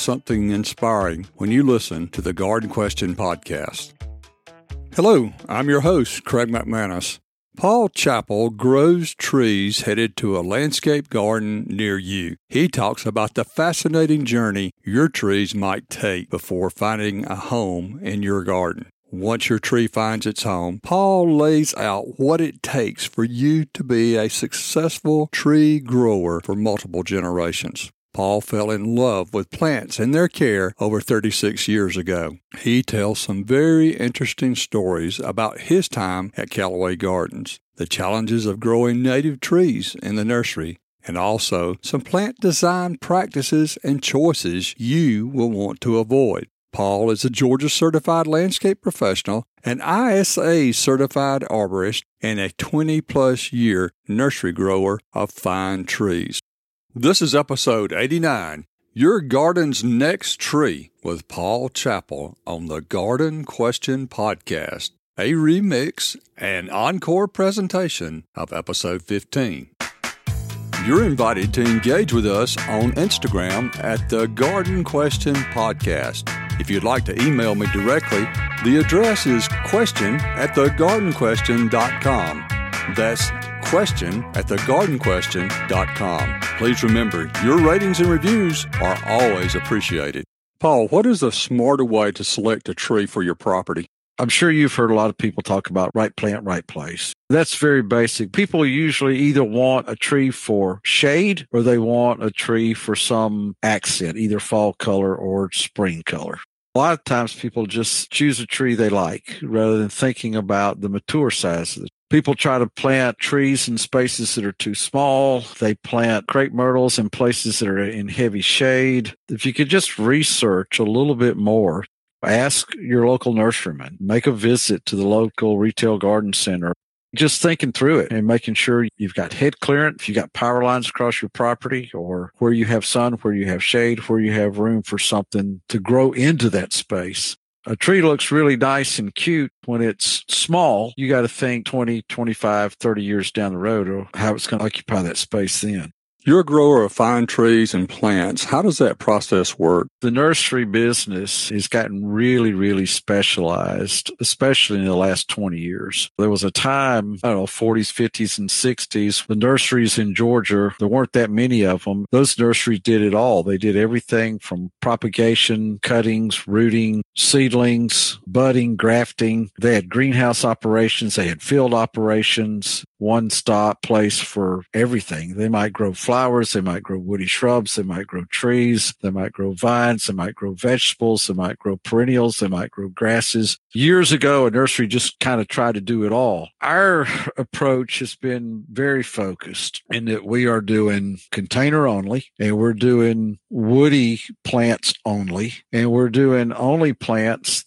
something inspiring when you listen to the Garden Question podcast. Hello, I'm your host, Craig McManus. Paul Chappell grows trees headed to a landscape garden near you. He talks about the fascinating journey your trees might take before finding a home in your garden. Once your tree finds its home, Paul lays out what it takes for you to be a successful tree grower for multiple generations. Paul fell in love with plants and their care over 36 years ago. He tells some very interesting stories about his time at Callaway Gardens, the challenges of growing native trees in the nursery, and also some plant design practices and choices you will want to avoid. Paul is a Georgia certified landscape professional, an ISA certified arborist, and a 20 plus year nursery grower of fine trees. This is episode 89 Your Garden's Next Tree with Paul Chappell on the Garden Question Podcast, a remix and encore presentation of episode 15. You're invited to engage with us on Instagram at the Garden Question Podcast. If you'd like to email me directly, the address is question at thegardenquestion.com. That's question at thegardenquestion.com. Please remember, your ratings and reviews are always appreciated. Paul, what is a smarter way to select a tree for your property? I'm sure you've heard a lot of people talk about right plant, right place. That's very basic. People usually either want a tree for shade or they want a tree for some accent, either fall color or spring color. A lot of times people just choose a tree they like rather than thinking about the mature size of the People try to plant trees in spaces that are too small. They plant crepe myrtles in places that are in heavy shade. If you could just research a little bit more, ask your local nurseryman, make a visit to the local retail garden center. Just thinking through it and making sure you've got head clearance, if you've got power lines across your property or where you have sun, where you have shade, where you have room for something to grow into that space a tree looks really nice and cute when it's small. You got to think 20, 25, 30 years down the road or how it's going to occupy that space then. You're a grower of fine trees and plants. How does that process work? The nursery business has gotten really, really specialized, especially in the last 20 years. There was a time, I don't know, 40s, 50s, and 60s, the nurseries in Georgia, there weren't that many of them. Those nurseries did it all. They did everything from propagation, cuttings, rooting, seedlings, budding, grafting. They had greenhouse operations. They had field operations one stop place for everything. They might grow flowers, they might grow woody shrubs, they might grow trees, they might grow vines, they might grow vegetables, they might grow perennials, they might grow grasses. Years ago, a nursery just kind of tried to do it all. Our approach has been very focused in that we are doing container only and we're doing woody plants only and we're doing only plants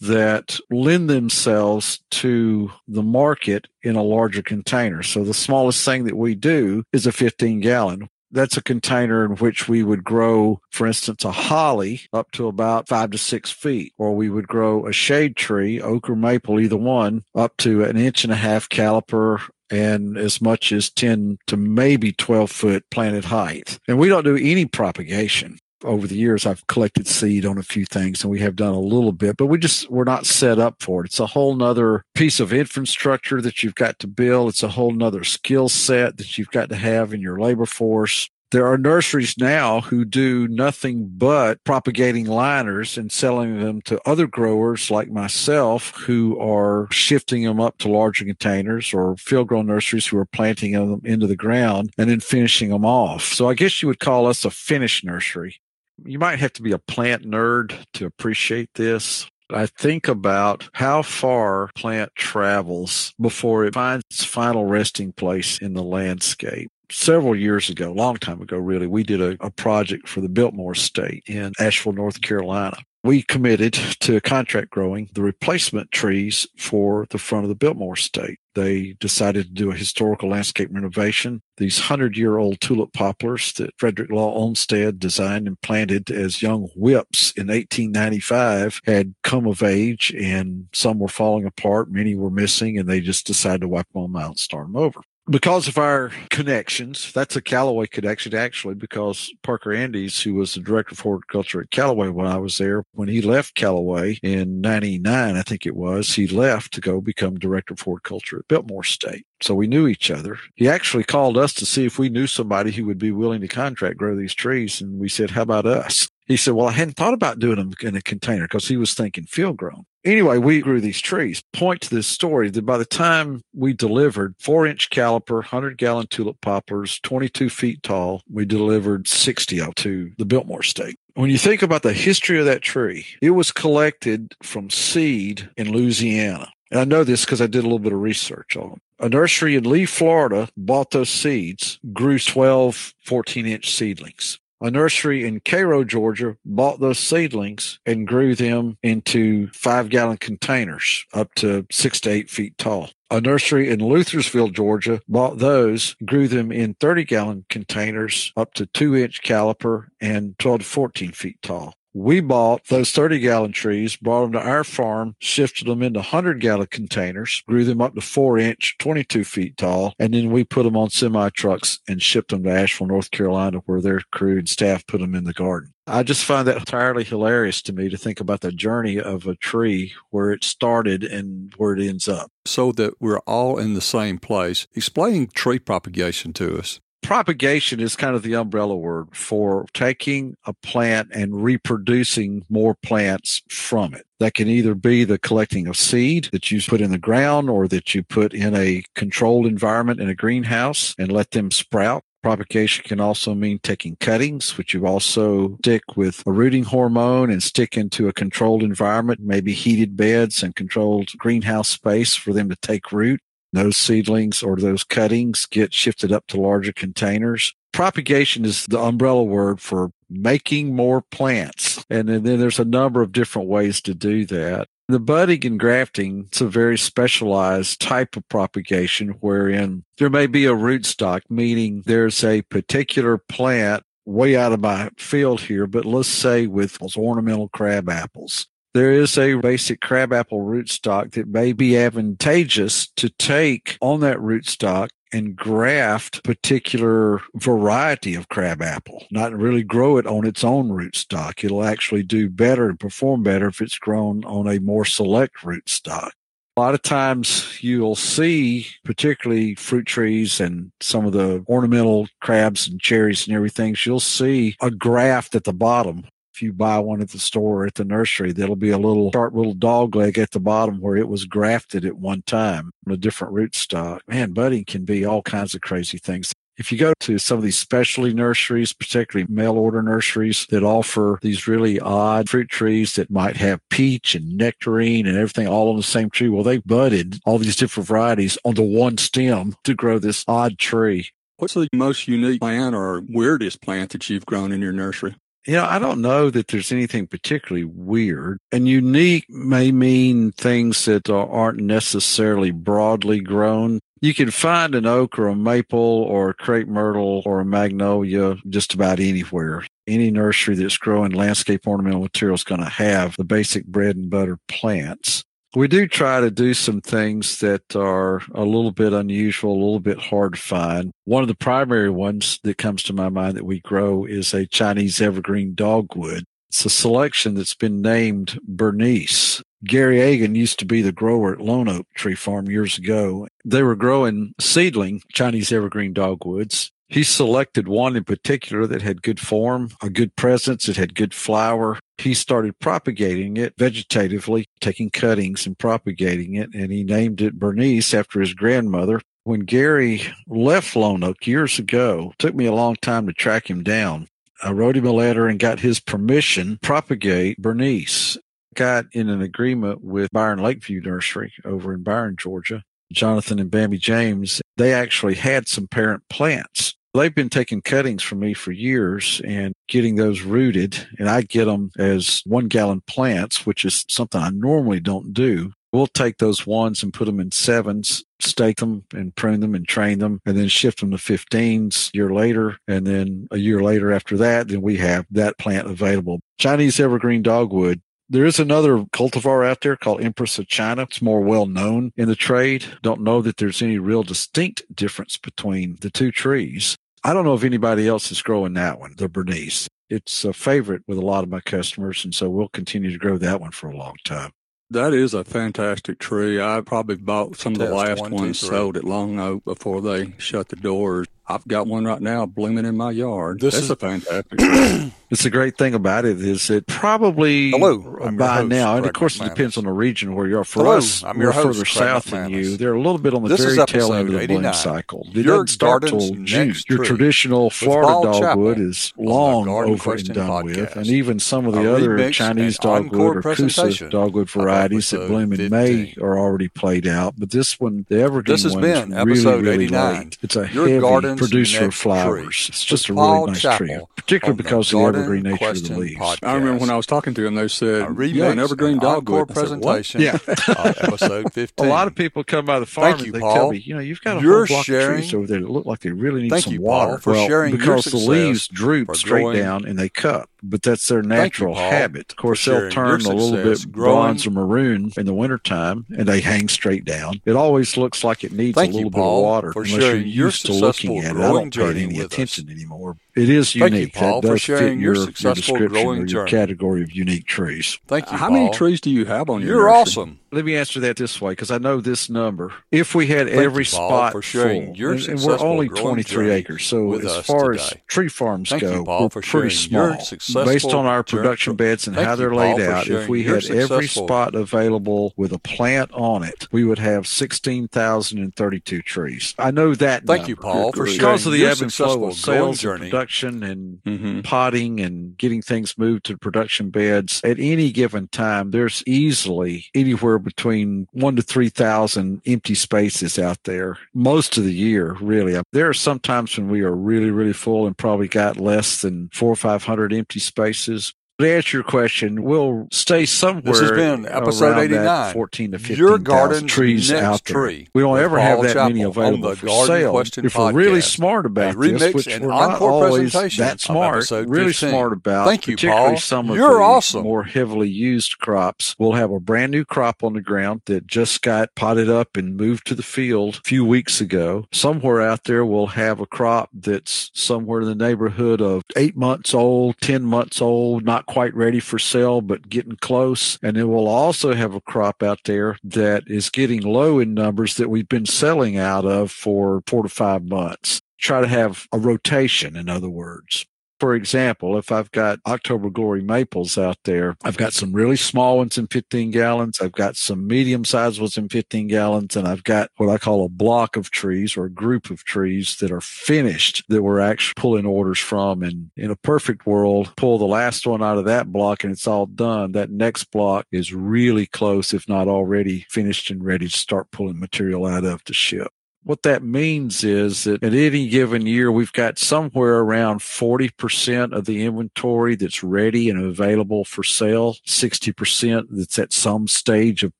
that lend themselves to the market in a larger container. So the smallest thing that we do is a 15 gallon. That's a container in which we would grow, for instance, a holly up to about five to six feet, or we would grow a shade tree, oak or maple, either one, up to an inch and a half caliper and as much as 10 to maybe 12 foot planted height. And we don't do any propagation over the years I've collected seed on a few things and we have done a little bit, but we just we're not set up for it. It's a whole nother piece of infrastructure that you've got to build. It's a whole nother skill set that you've got to have in your labor force. There are nurseries now who do nothing but propagating liners and selling them to other growers like myself who are shifting them up to larger containers or field grown nurseries who are planting them into the ground and then finishing them off. So I guess you would call us a finished nursery you might have to be a plant nerd to appreciate this. I think about how far plant travels before it finds its final resting place in the landscape. several years ago, long time ago, really, we did a, a project for the Biltmore Estate in Asheville, North Carolina we committed to contract growing the replacement trees for the front of the Biltmore estate. They decided to do a historical landscape renovation. These hundred year old tulip poplars that Frederick Law Olmsted designed and planted as young whips in 1895 had come of age and some were falling apart. Many were missing and they just decided to wipe them all out and start them over because of our connections, that's a Callaway connection actually, because Parker Andes, who was the director of horticulture at Callaway when I was there, when he left Callaway in 99, I think it was, he left to go become director of horticulture at Biltmore Estate. So we knew each other. He actually called us to see if we knew somebody who would be willing to contract grow these trees. And we said, how about us? He said, well, I hadn't thought about doing them in a container because he was thinking field grown. Anyway, we grew these trees. Point to this story that by the time we delivered four inch caliper, 100 gallon tulip poplars, 22 feet tall, we delivered 60 of to the Biltmore Estate. When you think about the history of that tree, it was collected from seed in Louisiana. And I know this because I did a little bit of research on them. A nursery in Lee, Florida bought those seeds, grew 12, 14 inch seedlings. A nursery in Cairo, Georgia bought those seedlings and grew them into five gallon containers up to six to eight feet tall. A nursery in Luthersville, Georgia bought those, grew them in 30 gallon containers up to two inch caliper and 12 to 14 feet tall. We bought those 30 gallon trees, brought them to our farm, shifted them into 100 gallon containers, grew them up to four inch, 22 feet tall, and then we put them on semi trucks and shipped them to Asheville, North Carolina, where their crew and staff put them in the garden. I just find that entirely hilarious to me to think about the journey of a tree where it started and where it ends up. So that we're all in the same place. Explain tree propagation to us propagation is kind of the umbrella word for taking a plant and reproducing more plants from it. That can either be the collecting of seed that you put in the ground or that you put in a controlled environment in a greenhouse and let them sprout. Propagation can also mean taking cuttings, which you also stick with a rooting hormone and stick into a controlled environment, maybe heated beds and controlled greenhouse space for them to take root those seedlings or those cuttings get shifted up to larger containers. Propagation is the umbrella word for making more plants. And then there's a number of different ways to do that. The budding and grafting, it's a very specialized type of propagation wherein there may be a rootstock, meaning there's a particular plant way out of my field here, but let's say with those ornamental crab apples there is a basic crabapple rootstock that may be advantageous to take on that rootstock and graft particular variety of crabapple, not really grow it on its own rootstock. It'll actually do better and perform better if it's grown on a more select rootstock. A lot of times you'll see, particularly fruit trees and some of the ornamental crabs and cherries and everything, you'll see a graft at the bottom if you buy one at the store or at the nursery, there'll be a little sharp little dog leg at the bottom where it was grafted at one time on a different rootstock. Man, budding can be all kinds of crazy things. If you go to some of these specialty nurseries, particularly mail order nurseries that offer these really odd fruit trees that might have peach and nectarine and everything all on the same tree, well, they budded all these different varieties onto one stem to grow this odd tree. What's the most unique plant or weirdest plant that you've grown in your nursery? You know, I don't know that there's anything particularly weird and unique may mean things that aren't necessarily broadly grown. You can find an oak or a maple or a crepe myrtle or a magnolia just about anywhere. Any nursery that's growing landscape ornamental material is going to have the basic bread and butter plants we do try to do some things that are a little bit unusual, a little bit hard to find. One of the primary ones that comes to my mind that we grow is a Chinese evergreen dogwood. It's a selection that's been named Bernice. Gary Agan used to be the grower at Lone Oak Tree Farm years ago. They were growing seedling Chinese evergreen dogwoods he selected one in particular that had good form, a good presence, it had good flower. He started propagating it vegetatively, taking cuttings and propagating it, and he named it Bernice after his grandmother. When Gary left Lone Oak years ago, took me a long time to track him down. I wrote him a letter and got his permission to propagate Bernice. Got in an agreement with Byron Lakeview Nursery over in Byron, Georgia Jonathan and Bambi James, they actually had some parent plants. They've been taking cuttings from me for years and getting those rooted, and I get them as one gallon plants, which is something I normally don't do. We'll take those ones and put them in sevens, stake them and prune them and train them, and then shift them to 15s a year later. And then a year later after that, then we have that plant available. Chinese evergreen dogwood there is another cultivar out there called Empress of China. It's more well known in the trade. Don't know that there's any real distinct difference between the two trees. I don't know if anybody else is growing that one, the Bernice. It's a favorite with a lot of my customers, and so we'll continue to grow that one for a long time. That is a fantastic tree. I probably bought some of the last one, ones sold at Lone Oak before they shut the doors. I've got one right now blooming in my yard. This That's is a fantastic. it's a great thing about it is it probably Hello, by host, now, and of course it depends on the region where you are. For Hello, us, I'm your we're host, further Craig south McManus. than you. They're a little bit on the This very tail end of the bloom cycle. It Your doesn't start till June. Your traditional Florida dogwood is long over and done with, and even some of the A other Chinese dogwood or Kousa dogwood varieties that bloom in May are already played out. But this one, the evergreen This has one, been is really, episode really 89. late. It's a heavy producer of flowers. tree. It's just a Paul really nice Chappell tree, particularly on the because of the evergreen nature of the leaves. podcast. I remember when I was talking to them, they said, a remix "Yeah, an evergreen and encore dogwood." I said, Yeah. of uh, episode 15. A lot of people come by the farm Thank you, and they Paul. tell me, you know, you've got a You're whole block sharing- of trees over there that look like they really need Thank some you, Paul, water. for well, sharing your because the leaves droop straight growing- down and they cup, but that's their natural Paul, habit. Of course, they'll turn a little bit growing- bronze or maroon in the wintertime and they hang straight down. It always looks like it needs Thank a you, little Paul, bit of water for unless you're sharing your used to looking at it. I don't pay any with us. attention anymore. It is Thank you, unique. Paul, that for does sharing fit your your, successful description growing your journey. category of unique trees. Thank you, How Paul. many trees do you have on your You're nursery? awesome. Let me answer that this way because I know this number. If we had Thank you, every Paul, spot for sharing full, your and, and we're only 23 acres, so as us far as tree farms Thank go, you, Paul, we're for pretty small. Based on our journey- production beds and Thank how they're Paul, laid out, if we had every spot available with a plant on it, we would have 16,032 trees. I know that. Thank you. Paul, for Because because sharing of the your ebb and flow successful of growing sales journey. Production and Mm-hmm. potting and getting things moved to production beds. At any given time there's easily anywhere between one to three thousand empty spaces out there most of the year really. There are some times when we are really really full and probably got less than four or five hundred empty spaces to answer your question, we'll stay somewhere. This has been episode that 89. 14 to 15 Your garden's trees next out there. tree We don't ever Paul have that many available for Garden sale. Question if we're really smart about remix this, which and we're not always that smart, really 15. smart about, Thank you, particularly Paul. some of You're the awesome. more heavily used crops. We'll have a brand new crop on the ground that just got potted up and moved to the field a few weeks ago. Somewhere out there, we'll have a crop that's somewhere in the neighborhood of eight months old, 10 months old, not quite ready for sale, but getting close. And then we'll also have a crop out there that is getting low in numbers that we've been selling out of for four to five months. Try to have a rotation, in other words. For example, if I've got October Glory maples out there, I've got some really small ones in 15 gallons. I've got some medium sized ones in 15 gallons. And I've got what I call a block of trees or a group of trees that are finished that we're actually pulling orders from. And in a perfect world, pull the last one out of that block and it's all done. That next block is really close, if not already finished and ready to start pulling material out of to ship. What that means is that at any given year, we've got somewhere around 40% of the inventory that's ready and available for sale, 60% that's at some stage of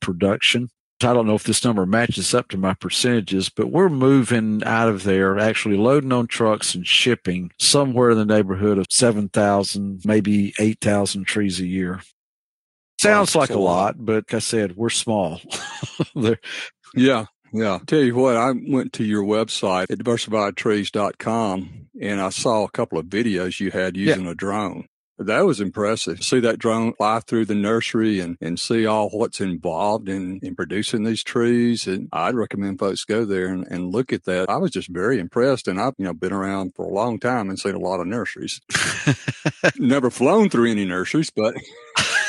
production. I don't know if this number matches up to my percentages, but we're moving out of there, actually loading on trucks and shipping somewhere in the neighborhood of 7,000, maybe 8,000 trees a year. Sounds like a lot, but like I said, we're small. There- Yeah, yeah. Tell you what, I went to your website at diversifiedtrees.com and I saw a couple of videos you had using a drone. That was impressive. See that drone fly through the nursery and, and see all what's involved in, in producing these trees. And I'd recommend folks go there and, and look at that. I was just very impressed. And I've, you know, been around for a long time and seen a lot of nurseries. Never flown through any nurseries, but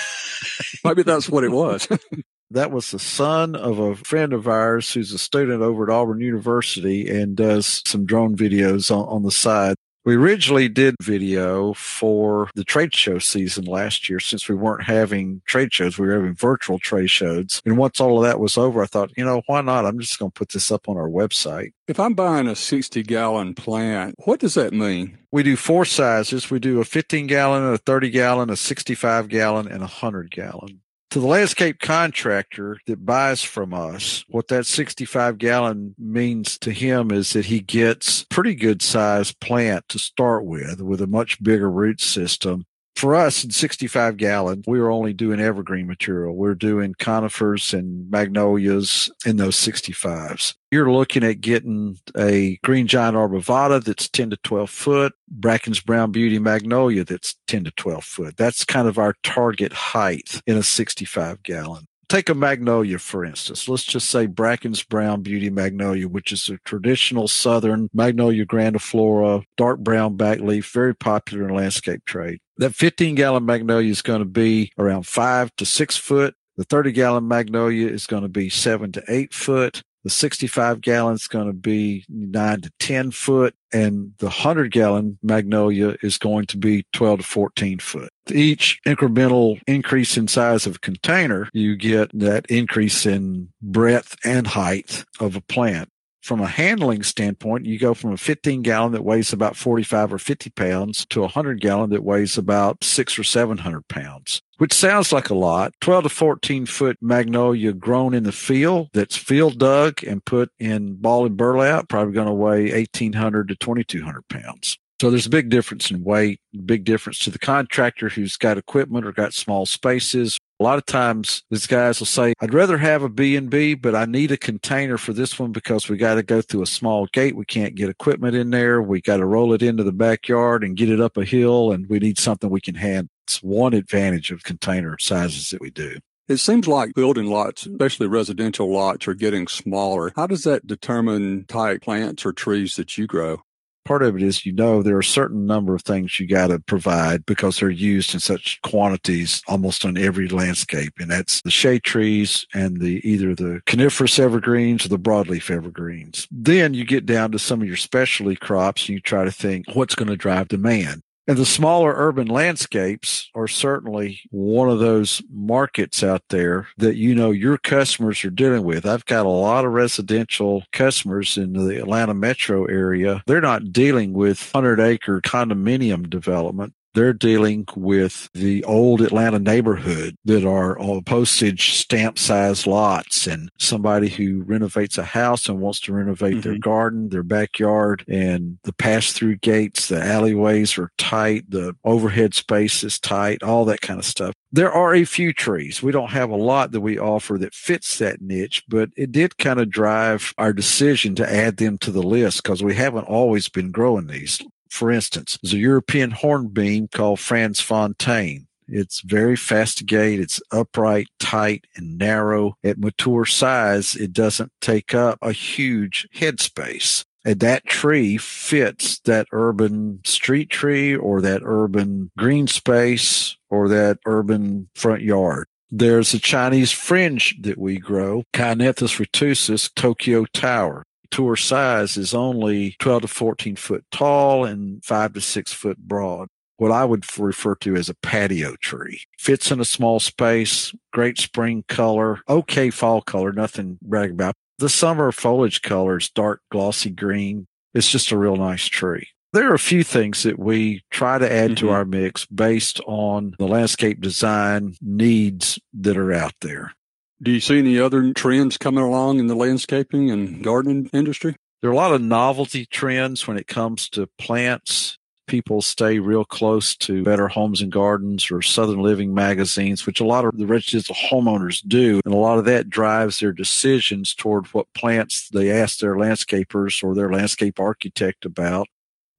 maybe that's what it was. that was the son of a friend of ours who's a student over at Auburn University and does some drone videos on, on the side. We originally did video for the trade show season last year since we weren't having trade shows. We were having virtual trade shows. And once all of that was over, I thought, you know, why not? I'm just going to put this up on our website. If I'm buying a 60 gallon plant, what does that mean? We do four sizes. We do a 15 gallon, a 30 gallon, a 65 gallon, and a 100 gallon to the landscape contractor that buys from us, what that 65 gallon means to him is that he gets pretty good sized plant to start with, with a much bigger root system for us in 65 gallon, we were only doing evergreen material. We're doing conifers and magnolias in those 65s. You're looking at getting a green giant arborvitae that's 10 to 12 foot, Bracken's brown beauty magnolia that's 10 to 12 foot. That's kind of our target height in a 65 gallon take a magnolia, for instance. Let's just say Bracken's Brown Beauty Magnolia, which is a traditional southern Magnolia grandiflora, dark brown back leaf, very popular in landscape trade. That 15 gallon magnolia is going to be around five to six foot. The 30 gallon magnolia is going to be seven to eight foot. The 65 gallon is going to be nine to 10 foot and the 100 gallon magnolia is going to be 12 to 14 foot. Each incremental increase in size of container, you get that increase in breadth and height of a plant from a handling standpoint, you go from a 15 gallon that weighs about 45 or 50 pounds to a 100 gallon that weighs about six or 700 pounds, which sounds like a lot. 12 to 14 foot magnolia grown in the field that's field dug and put in ball and burlap, probably going to weigh 1800 to 2200 pounds. So there's a big difference in weight, big difference to the contractor who's got equipment or got small spaces a lot of times these guys will say, I'd rather have a B&B, but I need a container for this one because we got to go through a small gate. We can't get equipment in there. We got to roll it into the backyard and get it up a hill and we need something we can handle. It's one advantage of container sizes that we do. It seems like building lots, especially residential lots, are getting smaller. How does that determine type plants or trees that you grow? part of it is you know there are a certain number of things you got to provide because they're used in such quantities almost on every landscape and that's the shade trees and the either the coniferous evergreens or the broadleaf evergreens then you get down to some of your specialty crops and you try to think what's going to drive demand and the smaller urban landscapes are certainly one of those markets out there that you know your customers are dealing with. I've got a lot of residential customers in the Atlanta metro area. They're not dealing with 100 acre condominium development they're dealing with the old Atlanta neighborhood that are all postage stamp size lots and somebody who renovates a house and wants to renovate mm-hmm. their garden, their backyard and the pass through gates, the alleyways are tight, the overhead space is tight, all that kind of stuff. There are a few trees. We don't have a lot that we offer that fits that niche, but it did kind of drive our decision to add them to the list because we haven't always been growing these. For instance, there's a European hornbeam called Frans Fontaine. It's very fastigate. It's upright, tight, and narrow. At mature size, it doesn't take up a huge headspace. And that tree fits that urban street tree or that urban green space or that urban front yard. There's a Chinese fringe that we grow, Chionanthus retusus Tokyo Tower tour size is only 12 to 14 foot tall and 5 to 6 foot broad. What I would refer to as a patio tree. Fits in a small space, great spring color, okay fall color, nothing brag about. The summer foliage color is dark glossy green. It's just a real nice tree. There are a few things that we try to add mm-hmm. to our mix based on the landscape design needs that are out there. Do you see any other trends coming along in the landscaping and gardening industry? There are a lot of novelty trends when it comes to plants. People stay real close to Better Homes and Gardens or Southern Living magazines, which a lot of the residential homeowners do. And a lot of that drives their decisions toward what plants they ask their landscapers or their landscape architect about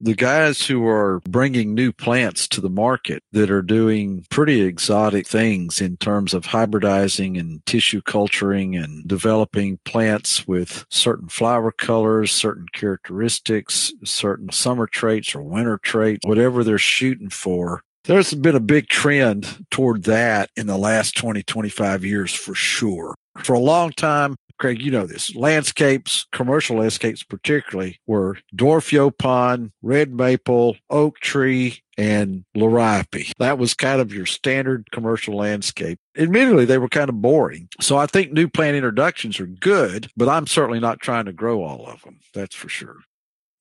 the guys who are bringing new plants to the market that are doing pretty exotic things in terms of hybridizing and tissue culturing and developing plants with certain flower colors, certain characteristics, certain summer traits or winter traits, whatever they're shooting for. There's been a big trend toward that in the last 20, 25 years for sure. For a long time, Craig, you know this. Landscapes, commercial landscapes particularly, were dwarf yaupon, red maple, oak tree, and liriope. That was kind of your standard commercial landscape. Admittedly, they were kind of boring. So I think new plant introductions are good, but I'm certainly not trying to grow all of them. That's for sure.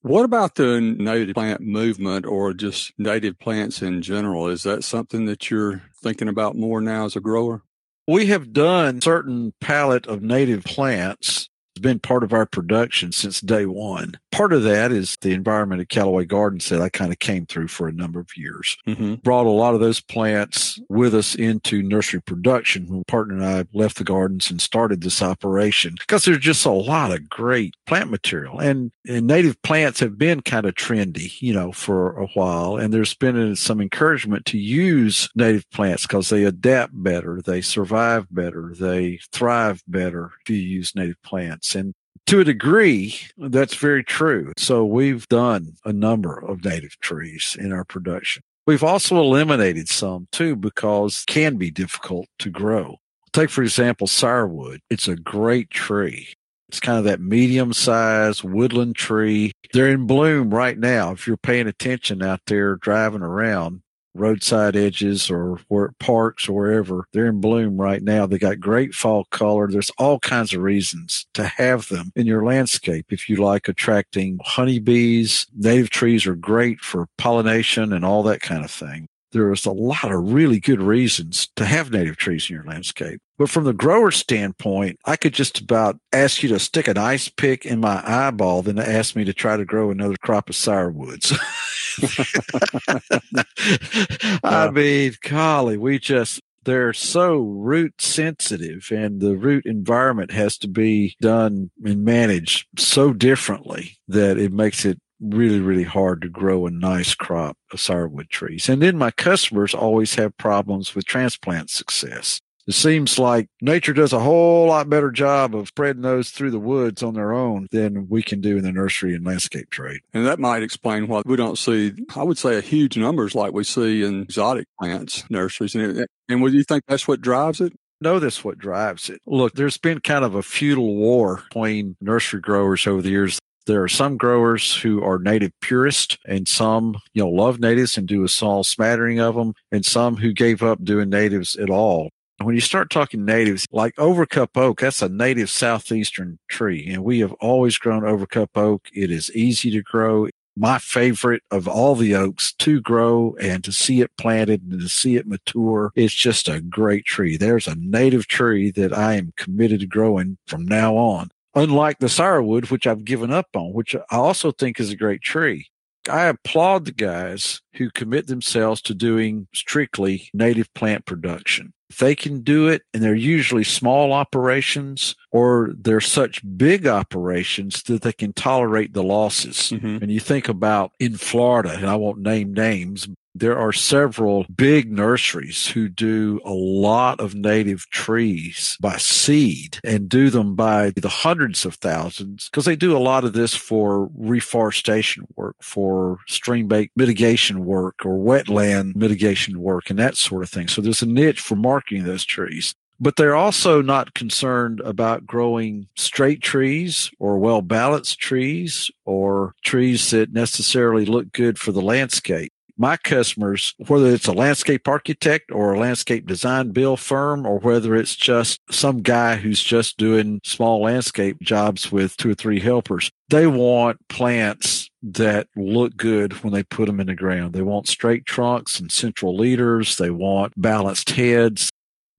What about the native plant movement or just native plants in general? Is that something that you're thinking about more now as a grower? We have done certain palette of native plants been part of our production since day one. Part of that is the environment at Callaway Gardens that I kind of came through for a number of years. Mm-hmm. Brought a lot of those plants with us into nursery production when partner and I left the gardens and started this operation because there's just a lot of great plant material and, and native plants have been kind of trendy, you know, for a while. And there's been some encouragement to use native plants because they adapt better, they survive better, they thrive better if you use native plants. And to a degree, that's very true. So we've done a number of native trees in our production. We've also eliminated some too because can be difficult to grow. Take, for example, sourwood. It's a great tree. It's kind of that medium sized woodland tree. They're in bloom right now. If you're paying attention out there driving around, roadside edges or where parks or wherever. They're in bloom right now. They got great fall color. There's all kinds of reasons to have them in your landscape. If you like attracting honeybees, native trees are great for pollination and all that kind of thing. There's a lot of really good reasons to have native trees in your landscape. But from the grower standpoint, I could just about ask you to stick an ice pick in my eyeball than to ask me to try to grow another crop of sourwoods. I mean, golly, we just, they're so root sensitive and the root environment has to be done and managed so differently that it makes it really, really hard to grow a nice crop of sourwood trees. And then my customers always have problems with transplant success. It seems like nature does a whole lot better job of spreading those through the woods on their own than we can do in the nursery and landscape trade. And that might explain why we don't see, I would say, a huge numbers like we see in exotic plants nurseries. And, and would you think that's what drives it? know that's what drives it. Look, there's been kind of a feudal war between nursery growers over the years. There are some growers who are native purists and some, you know, love natives and do a small smattering of them and some who gave up doing natives at all. When you start talking natives, like overcup oak, that's a native southeastern tree. And we have always grown overcup oak. It is easy to grow. My favorite of all the oaks to grow and to see it planted and to see it mature. It's just a great tree. There's a native tree that I am committed to growing from now on. Unlike the sourwood, which I've given up on, which I also think is a great tree. I applaud the guys who commit themselves to doing strictly native plant production. They can do it, and they're usually small operations or they're such big operations that they can tolerate the losses. Mm-hmm. And you think about in Florida, and I won't name names, there are several big nurseries who do a lot of native trees by seed and do them by the hundreds of thousands because they do a lot of this for reforestation work, for stream bank mitigation work or wetland mitigation work and that sort of thing. So there's a niche for marketing those trees. But they're also not concerned about growing straight trees or well balanced trees or trees that necessarily look good for the landscape my customers, whether it's a landscape architect or a landscape design build firm, or whether it's just some guy who's just doing small landscape jobs with two or three helpers, they want plants that look good when they put them in the ground. They want straight trunks and central leaders. They want balanced heads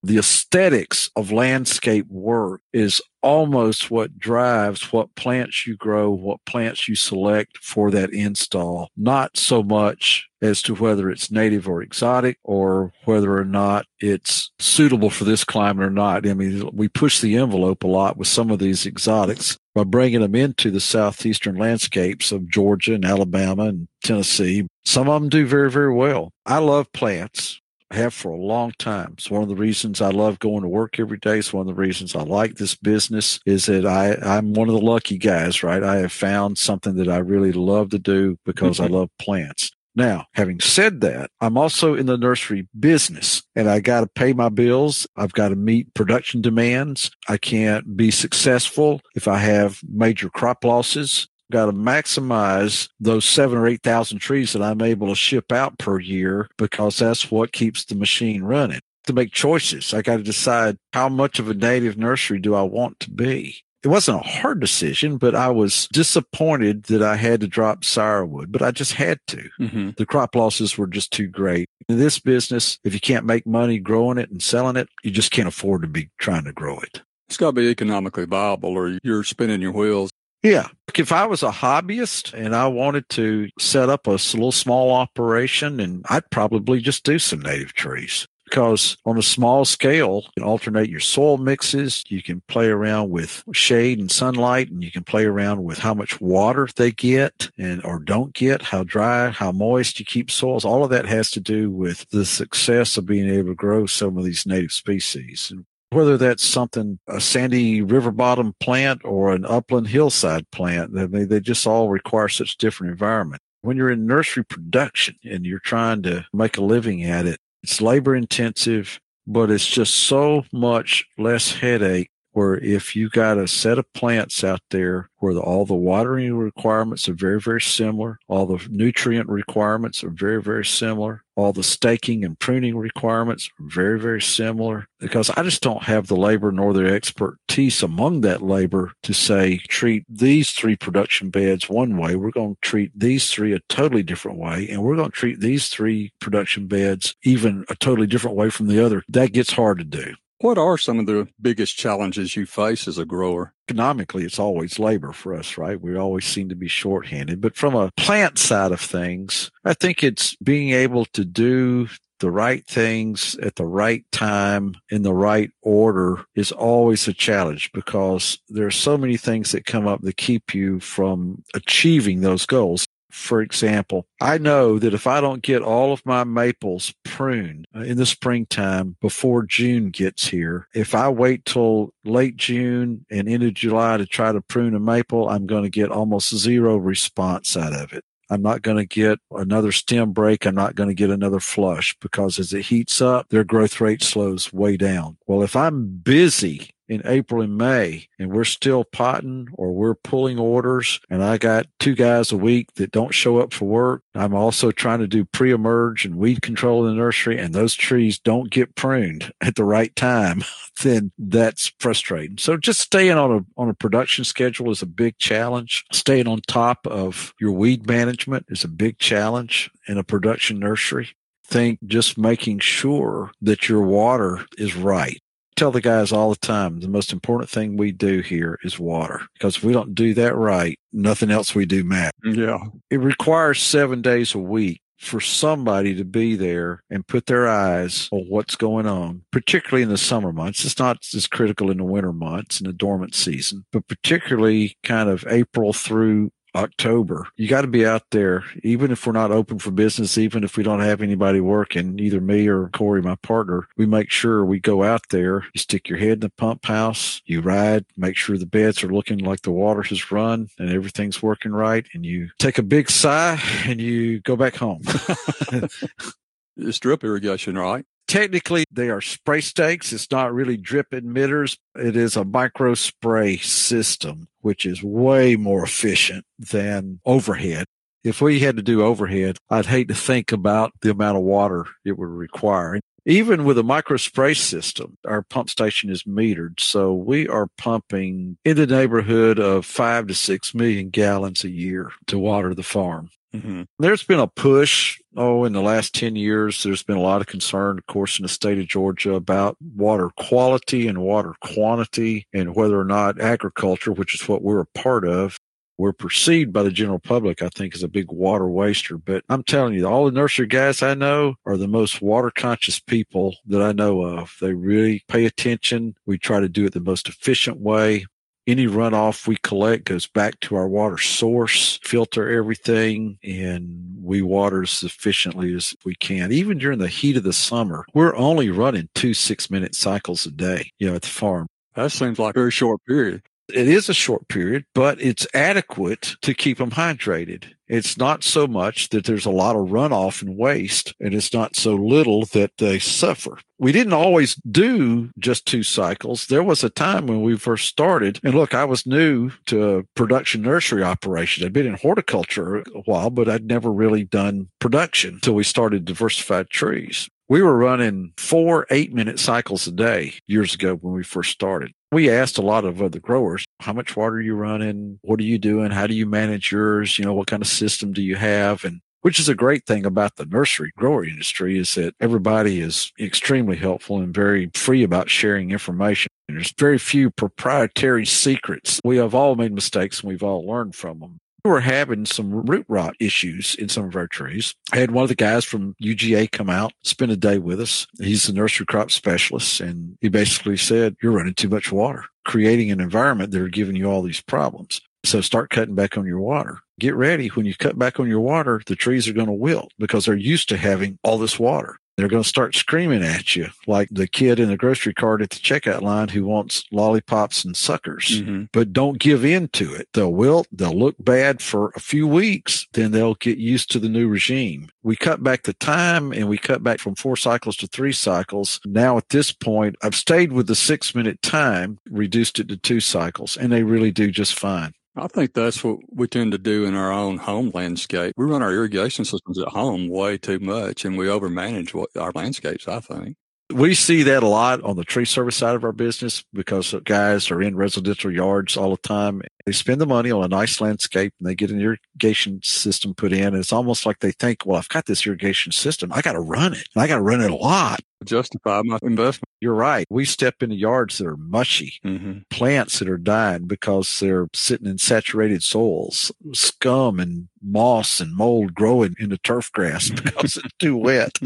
the aesthetics of landscape work is almost what drives what plants you grow, what plants you select for that install, not so much as to whether it's native or exotic or whether or not it's suitable for this climate or not. I mean, we push the envelope a lot with some of these exotics by bringing them into the southeastern landscapes of Georgia and Alabama and Tennessee. Some of them do very, very well. I love plants have for a long time. It's one of the reasons I love going to work every day. It's one of the reasons I like this business is that I, I'm one of the lucky guys, right? I have found something that I really love to do because mm-hmm. I love plants. Now, having said that, I'm also in the nursery business and I got to pay my bills. I've got to meet production demands. I can't be successful if I have major crop losses. Got to maximize those seven or 8,000 trees that I'm able to ship out per year because that's what keeps the machine running. To make choices, I got to decide how much of a native nursery do I want to be it wasn't a hard decision, but I was disappointed that I had to drop sourwood, but I just had to. Mm-hmm. The crop losses were just too great. In this business, if you can't make money growing it and selling it, you just can't afford to be trying to grow it. It's got to be economically viable or you're spinning your wheels. Yeah. If I was a hobbyist and I wanted to set up a little small operation, and I'd probably just do some native trees because on a small scale, you can alternate your soil mixes. You can play around with shade and sunlight and you can play around with how much water they get and or don't get, how dry, how moist you keep soils. All of that has to do with the success of being able to grow some of these native species. And whether that's something a sandy river bottom plant or an upland hillside plant, they, they just all require such different environment. When you're in nursery production and you're trying to make a living at it, it's labor intensive, but it's just so much less headache where if you got a set of plants out there where the, all the watering requirements are very, very similar, all the nutrient requirements are very, very similar, all the staking and pruning requirements are very, very similar, because I just don't have the labor nor the expertise among that labor to say, treat these three production beds one way. We're going to treat these three a totally different way. And we're going to treat these three production beds even a totally different way from the other. That gets hard to do. What are some of the biggest challenges you face as a grower? Economically, it's always labor for us, right? We always seem to be shorthanded. But from a plant side of things, I think it's being able to do the right things at the right time in the right order is always a challenge because there are so many things that come up that keep you from achieving those goals for example, I know that if I don't get all of my maples pruned uh, in the springtime before June gets here, if I wait till late June and into July to try to prune a maple, I'm going to get almost zero response out of it. I'm not going to get another stem break. I'm not going to get another flush because as it heats up, their growth rate slows way down. Well, if I'm busy in April and May and we're still potting or we're pulling orders and I got two guys a week that don't show up for work. I'm also trying to do pre-emerge and weed control in the nursery and those trees don't get pruned at the right time, then that's frustrating. So just staying on a, on a production schedule is a big challenge. Staying on top of your weed management is a big challenge in a production nursery think just making sure that your water is right tell the guys all the time the most important thing we do here is water because if we don't do that right, nothing else we do matters. Yeah. It requires seven days a week for somebody to be there and put their eyes on what's going on, particularly in the summer months. It's not as critical in the winter months in the dormant season, but particularly kind of April through October. You got to be out there, even if we're not open for business, even if we don't have anybody working, either me or Corey, my partner, we make sure we go out there. You stick your head in the pump house, you ride, make sure the beds are looking like the water has run and everything's working right. And you take a big sigh and you go back home. it's drip irrigation, right? Technically, they are spray stakes. It's not really drip emitters. It is a micro spray system, which is way more efficient than overhead. If we had to do overhead, I'd hate to think about the amount of water it would require. Even with a micro spray system, our pump station is metered. So we are pumping in the neighborhood of five to six million gallons a year to water the farm. Mm-hmm. There's been a push. Oh, in the last 10 years, there's been a lot of concern, of course, in the state of Georgia about water quality and water quantity and whether or not agriculture, which is what we're a part of, we're perceived by the general public, I think, as a big water waster. But I'm telling you, all the nursery guys I know are the most water conscious people that I know of. They really pay attention. We try to do it the most efficient way. Any runoff we collect goes back to our water source, filter everything, and we water as efficiently as we can. Even during the heat of the summer, we're only running two six minute cycles a day, you know, at the farm. That seems like a very short period. It is a short period, but it's adequate to keep them hydrated. It's not so much that there's a lot of runoff and waste, and it's not so little that they suffer. We didn't always do just two cycles. There was a time when we first started, and look, I was new to production nursery operation. I'd been in horticulture a while, but I'd never really done production until we started diversified trees. We were running four eight minute cycles a day years ago when we first started. We asked a lot of other growers, how much water are you running? What are you doing? How do you manage yours? You know, what kind of system do you have? And which is a great thing about the nursery grower industry is that everybody is extremely helpful and very free about sharing information. There's very few proprietary secrets. We have all made mistakes and we've all learned from them were having some root rot issues in some of our trees. I had one of the guys from UGA come out, spend a day with us. He's the nursery crop specialist, and he basically said, You're running too much water, creating an environment that are giving you all these problems. So start cutting back on your water. Get ready. When you cut back on your water, the trees are going to wilt because they're used to having all this water. They're going to start screaming at you like the kid in the grocery cart at the checkout line who wants lollipops and suckers. Mm-hmm. But don't give in to it. They'll wilt, they'll look bad for a few weeks, then they'll get used to the new regime. We cut back the time and we cut back from four cycles to three cycles. Now at this point, I've stayed with the six minute time, reduced it to two cycles, and they really do just fine. I think that's what we tend to do in our own home landscape. We run our irrigation systems at home way too much and we overmanage what our landscapes, I think. We see that a lot on the tree service side of our business because guys are in residential yards all the time. They spend the money on a nice landscape and they get an irrigation system put in. And it's almost like they think, well, I've got this irrigation system. I got to run it and I got to run it a lot. Justify my investment. You're right. We step into yards that are mushy, mm-hmm. plants that are dying because they're sitting in saturated soils, scum and moss and mold growing in the turf grass because it's too wet.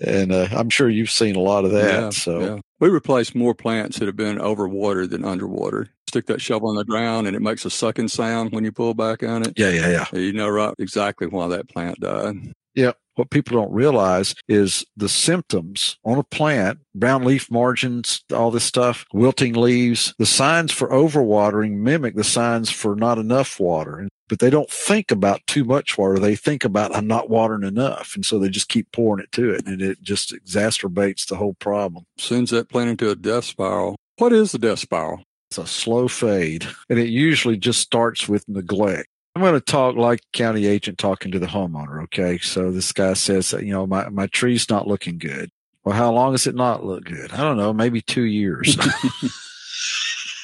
and uh, I'm sure you've seen a lot of that. Yeah, so yeah. we replace more plants that have been overwatered than underwatered. Stick that shovel in the ground and it makes a sucking sound when you pull back on it. Yeah, yeah, yeah. You know right exactly why that plant died. Yeah. What people don't realize is the symptoms on a plant, brown leaf margins, all this stuff, wilting leaves, the signs for overwatering mimic the signs for not enough water but they don't think about too much water. They think about I'm not watering enough. And so they just keep pouring it to it and it just exacerbates the whole problem. Sends that plant into a death spiral. What is the death spiral? It's a slow fade and it usually just starts with neglect. I'm going to talk like county agent talking to the homeowner. Okay. So this guy says, you know, my, my tree's not looking good. Well, how long has it not look good? I don't know, maybe two years.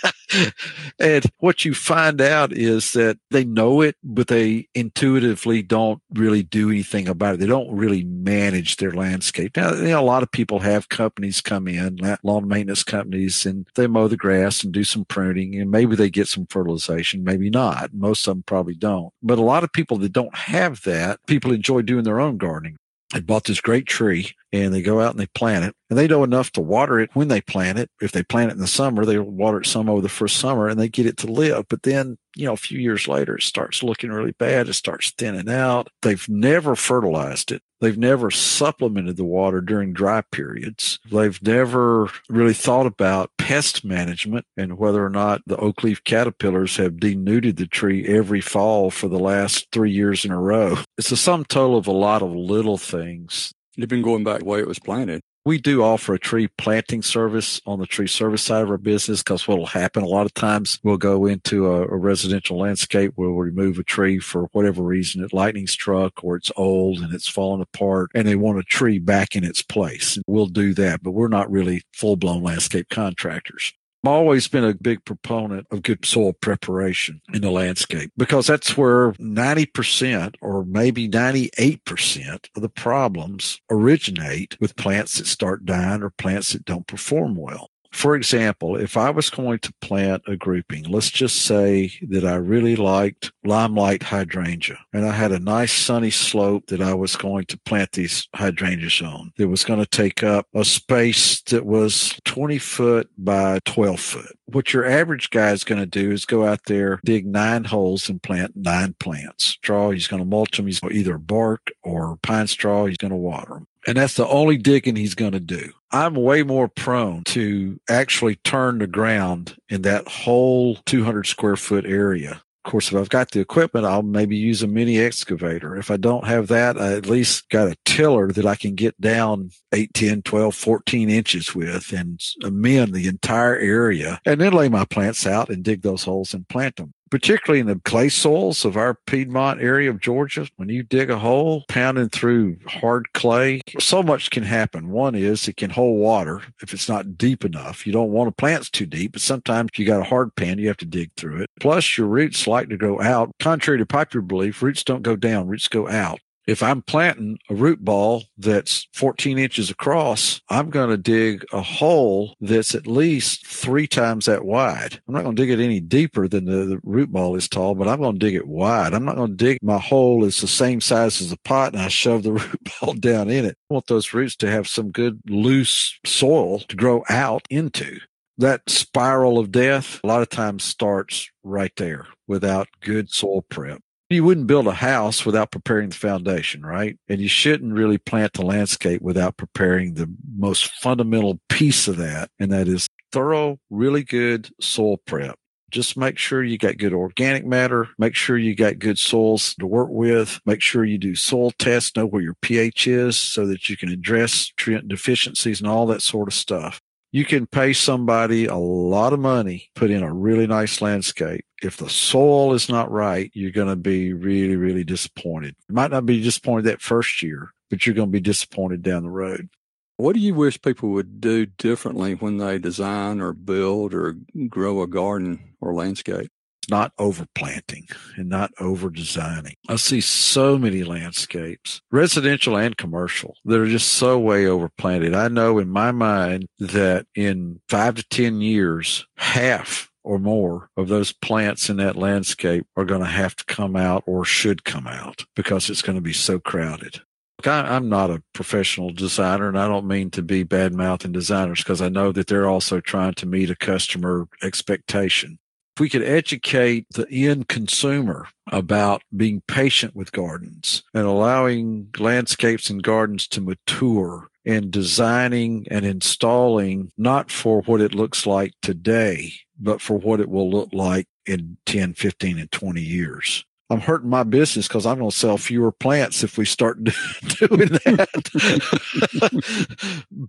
and what you find out is that they know it, but they intuitively don't really do anything about it. They don't really manage their landscape. Now, you know, a lot of people have companies come in, lawn maintenance companies, and they mow the grass and do some pruning, and maybe they get some fertilization, maybe not. Most of them probably don't. But a lot of people that don't have that, people enjoy doing their own gardening. They bought this great tree and they go out and they plant it and they know enough to water it when they plant it. If they plant it in the summer, they water it some over the first summer and they get it to live. But then, you know, a few years later, it starts looking really bad. It starts thinning out. They've never fertilized it. They've never supplemented the water during dry periods. They've never really thought about pest management and whether or not the oak leaf caterpillars have denuded the tree every fall for the last three years in a row. It's a sum total of a lot of little things You've been going back way it was planted. We do offer a tree planting service on the tree service side of our business because what will happen a lot of times we'll go into a, a, residential landscape where we'll remove a tree for whatever reason. It lightning struck or it's old and it's fallen apart and they want a tree back in its place. We'll do that, but we're not really full blown landscape contractors. I've always been a big proponent of good soil preparation in the landscape because that's where 90% or maybe 98% of the problems originate with plants that start dying or plants that don't perform well. For example, if I was going to plant a grouping, let's just say that I really liked limelight hydrangea and I had a nice sunny slope that I was going to plant these hydrangeas on. It was going to take up a space that was 20 foot by 12 foot. What your average guy is going to do is go out there, dig nine holes and plant nine plants. Straw, he's going to mulch them. He's either bark or pine straw. He's going to water them. And that's the only digging he's going to do. I'm way more prone to actually turn the ground in that whole 200 square foot area of course, if I've got the equipment, I'll maybe use a mini excavator. If I don't have that, I at least got a tiller that I can get down 8, 10, 12, 14 inches with and amend the entire area and then lay my plants out and dig those holes and plant them particularly in the clay soils of our Piedmont area of Georgia, when you dig a hole pounding through hard clay, so much can happen. One is it can hold water if it's not deep enough. You don't want the plants too deep, but sometimes you got a hard pan, you have to dig through it. Plus, your roots like to go out. Contrary to popular belief, roots don't go down, roots go out if I'm planting a root ball that's 14 inches across, I'm going to dig a hole that's at least three times that wide. I'm not going to dig it any deeper than the, the root ball is tall, but I'm going to dig it wide. I'm not going to dig my hole is the same size as the pot and I shove the root ball down in it. I want those roots to have some good loose soil to grow out into that spiral of death a lot of times starts right there without good soil prep you wouldn't build a house without preparing the foundation, right? And you shouldn't really plant the landscape without preparing the most fundamental piece of that. And that is thorough, really good soil prep. Just make sure you got good organic matter. Make sure you got good soils to work with. Make sure you do soil tests, know where your pH is so that you can address nutrient deficiencies and all that sort of stuff you can pay somebody a lot of money, put in a really nice landscape. If the soil is not right, you're going to be really, really disappointed. You might not be disappointed that first year, but you're going to be disappointed down the road. What do you wish people would do differently when they design or build or grow a garden or landscape? Not overplanting and not over designing. I see so many landscapes, residential and commercial, that are just so way overplanted. I know in my mind that in five to 10 years, half or more of those plants in that landscape are going to have to come out or should come out because it's going to be so crowded. I'm not a professional designer and I don't mean to be bad mouthing designers because I know that they're also trying to meet a customer expectation we could educate the end consumer about being patient with gardens and allowing landscapes and gardens to mature and designing and installing not for what it looks like today, but for what it will look like in 10, 15, and 20 years. I'm hurting my business because I'm going to sell fewer plants if we start doing that.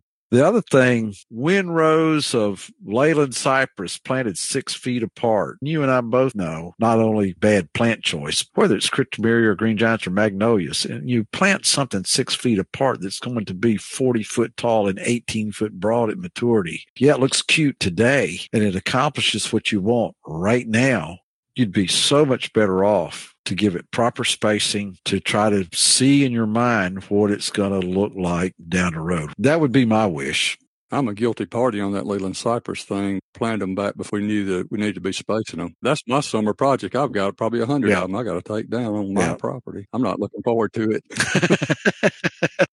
The other thing, windrows of Leyland cypress planted six feet apart. You and I both know not only bad plant choice, whether it's cryptomeria or green giants or magnolias, and you plant something six feet apart that's going to be 40 foot tall and 18 foot broad at maturity. Yeah, it looks cute today and it accomplishes what you want right now. You'd be so much better off to give it proper spacing to try to see in your mind what it's going to look like down the road. That would be my wish. I'm a guilty party on that Leyland cypress thing. Planned them back before we knew that we need to be spacing them. That's my summer project. I've got probably a hundred yeah. of them I got to take down on my yeah. property. I'm not looking forward to it.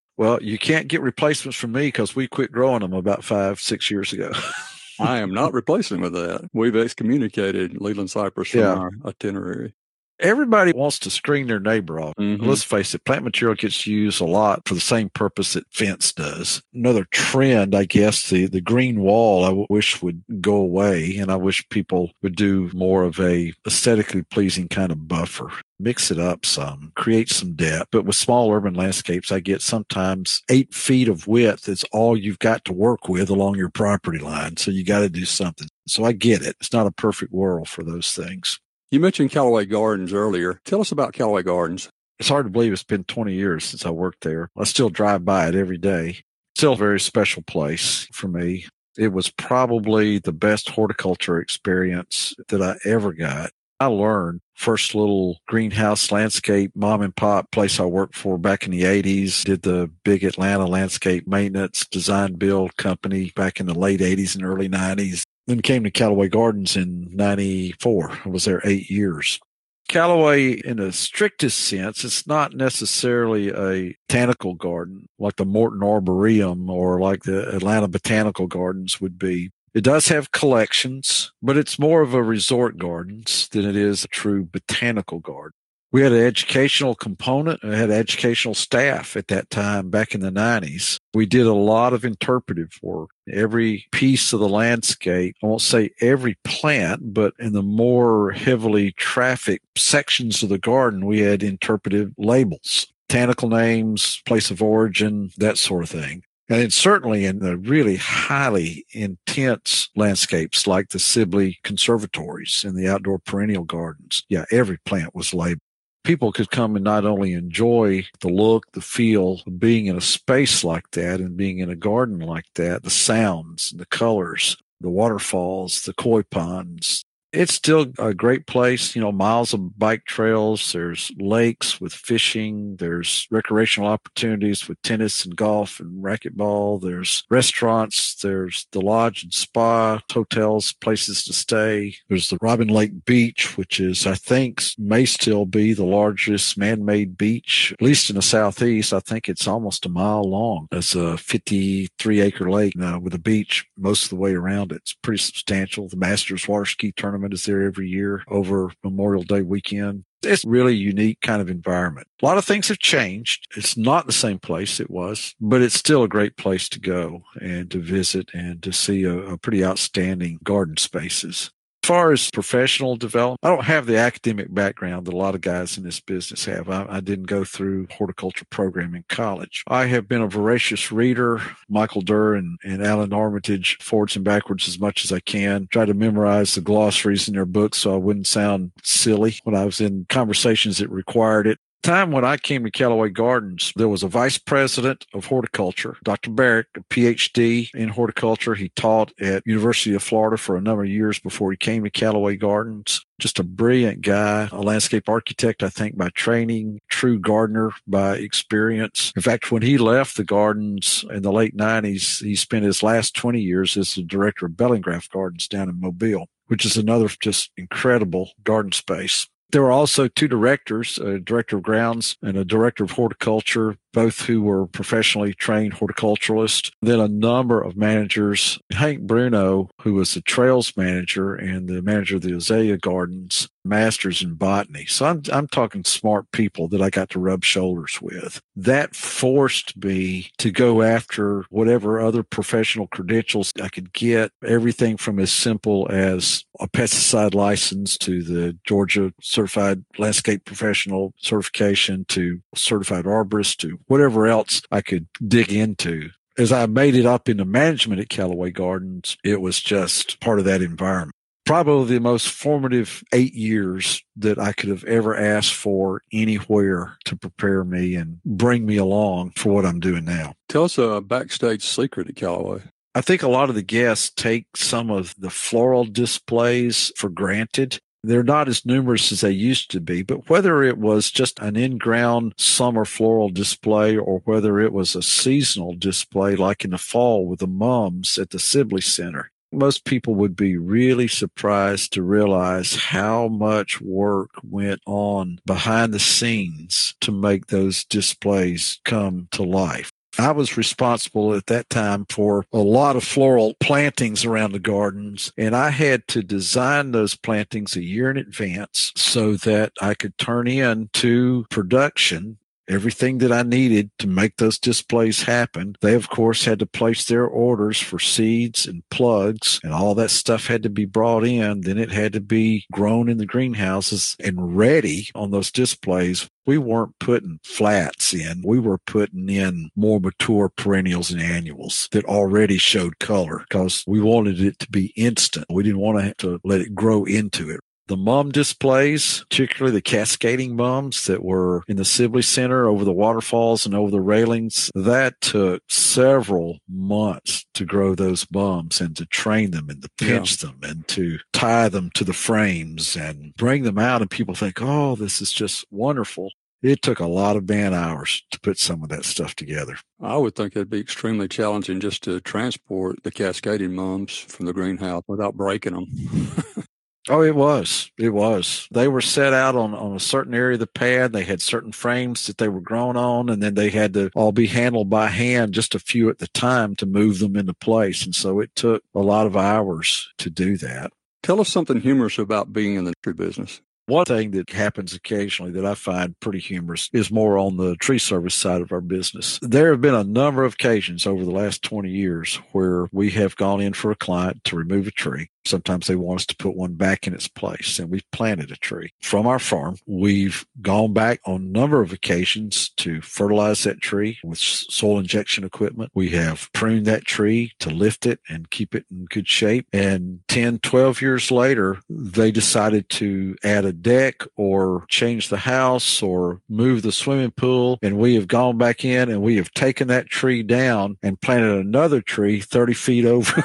well, you can't get replacements from me because we quit growing them about five, six years ago. I am not replacing with that. We've excommunicated Leyland cypress from yeah. our itinerary. Everybody wants to screen their neighbor off. Mm-hmm. Let's face it, plant material gets used a lot for the same purpose that fence does. Another trend, I guess, the, the green wall I wish would go away. And I wish people would do more of a aesthetically pleasing kind of buffer mix it up some, create some depth. But with small urban landscapes, I get sometimes eight feet of width is all you've got to work with along your property line. So you got to do something. So I get it. It's not a perfect world for those things. You mentioned Callaway Gardens earlier. Tell us about Callaway Gardens. It's hard to believe it's been 20 years since I worked there. I still drive by it every day. Still a very special place for me. It was probably the best horticulture experience that I ever got. I learned first little greenhouse landscape mom and pop place I worked for back in the 80s. Did the big Atlanta landscape maintenance design build company back in the late 80s and early 90s. Then came to Callaway Gardens in 94. I was there eight years. Callaway, in the strictest sense, it's not necessarily a botanical garden like the Morton Arboretum or like the Atlanta Botanical Gardens would be. It does have collections, but it's more of a resort gardens than it is a true botanical garden. We had an educational component. I had educational staff at that time back in the 90s. We did a lot of interpretive work. Every piece of the landscape, I won't say every plant, but in the more heavily trafficked sections of the garden, we had interpretive labels, botanical names, place of origin, that sort of thing. And then certainly in the really highly intense landscapes like the Sibley conservatories and the outdoor perennial gardens. Yeah, every plant was labeled. People could come and not only enjoy the look, the feel of being in a space like that and being in a garden like that, the sounds, the colors, the waterfalls, the koi ponds, it's still a great place, you know, miles of bike trails. There's lakes with fishing. There's recreational opportunities with tennis and golf and racquetball. There's restaurants. There's the lodge and spa, hotels, places to stay. There's the Robin Lake Beach, which is, I think, may still be the largest man-made beach, at least in the southeast. I think it's almost a mile long. It's a 53 acre lake uh, with a beach most of the way around it. It's pretty substantial. The Masters water ski tournament tournament is there every year over Memorial Day weekend. It's really unique kind of environment. A lot of things have changed. It's not the same place it was, but it's still a great place to go and to visit and to see a, a pretty outstanding garden spaces far as professional development, I don't have the academic background that a lot of guys in this business have. I, I, didn't go through horticulture program in college. I have been a voracious reader. Michael Dirr and, and Alan Armitage forwards and backwards as much as I can. Try to memorize the glossaries in their books so I wouldn't sound silly when I was in conversations that required it time when I came to Callaway Gardens, there was a vice president of horticulture, Dr. Barrick, a PhD in horticulture. He taught at University of Florida for a number of years before he came to Callaway Gardens. Just a brilliant guy, a landscape architect, I think, by training, true gardener by experience. In fact, when he left the gardens in the late 90s, he spent his last 20 years as the director of Bellingrath Gardens down in Mobile, which is another just incredible garden space. There were also two directors, a director of grounds and a director of horticulture, both who were professionally trained horticulturalists. Then a number of managers, Hank Bruno, who was the trails manager and the manager of the Azalea Gardens, masters in botany. So I'm, I'm talking smart people that I got to rub shoulders with. That forced me to go after whatever other professional credentials I could get, everything from as simple as a pesticide license to the Georgia certified landscape professional certification to certified arborist to whatever else I could dig into as I made it up into management at Callaway Gardens, it was just part of that environment probably the most formative eight years that I could have ever asked for anywhere to prepare me and bring me along for what I'm doing now. Tell us a backstage secret at Callaway. I think a lot of the guests take some of the floral displays for granted. They're not as numerous as they used to be, but whether it was just an in ground summer floral display or whether it was a seasonal display like in the fall with the mums at the Sibley Center, most people would be really surprised to realize how much work went on behind the scenes to make those displays come to life. I was responsible at that time for a lot of floral plantings around the gardens, and I had to design those plantings a year in advance so that I could turn in to production everything that I needed to make those displays happen. They, of course, had to place their orders for seeds and plugs, and all that stuff had to be brought in. Then it had to be grown in the greenhouses and ready on those displays. We weren't putting flats in. We were putting in more mature perennials and annuals that already showed color because we wanted it to be instant. We didn't want to have to let it grow into it the mum displays, particularly the cascading mums that were in the Sibley Center over the waterfalls and over the railings, that took several months to grow those mums and to train them and to pinch yeah. them and to tie them to the frames and bring them out. And people think, oh, this is just wonderful. It took a lot of man hours to put some of that stuff together. I would think it'd be extremely challenging just to transport the cascading mums from the greenhouse without breaking them. Oh, it was. It was. They were set out on, on a certain area of the pad. They had certain frames that they were grown on, and then they had to all be handled by hand, just a few at the time to move them into place. And so it took a lot of hours to do that. Tell us something humorous about being in the tree business. One thing that happens occasionally that I find pretty humorous is more on the tree service side of our business. There have been a number of occasions over the last 20 years where we have gone in for a client to remove a tree. Sometimes they want us to put one back in its place, and we've planted a tree from our farm. We've gone back on a number of occasions to fertilize that tree with soil injection equipment. We have pruned that tree to lift it and keep it in good shape. And 10, 12 years later, they decided to add a deck or change the house or move the swimming pool. And we have gone back in and we have taken that tree down and planted another tree 30 feet over.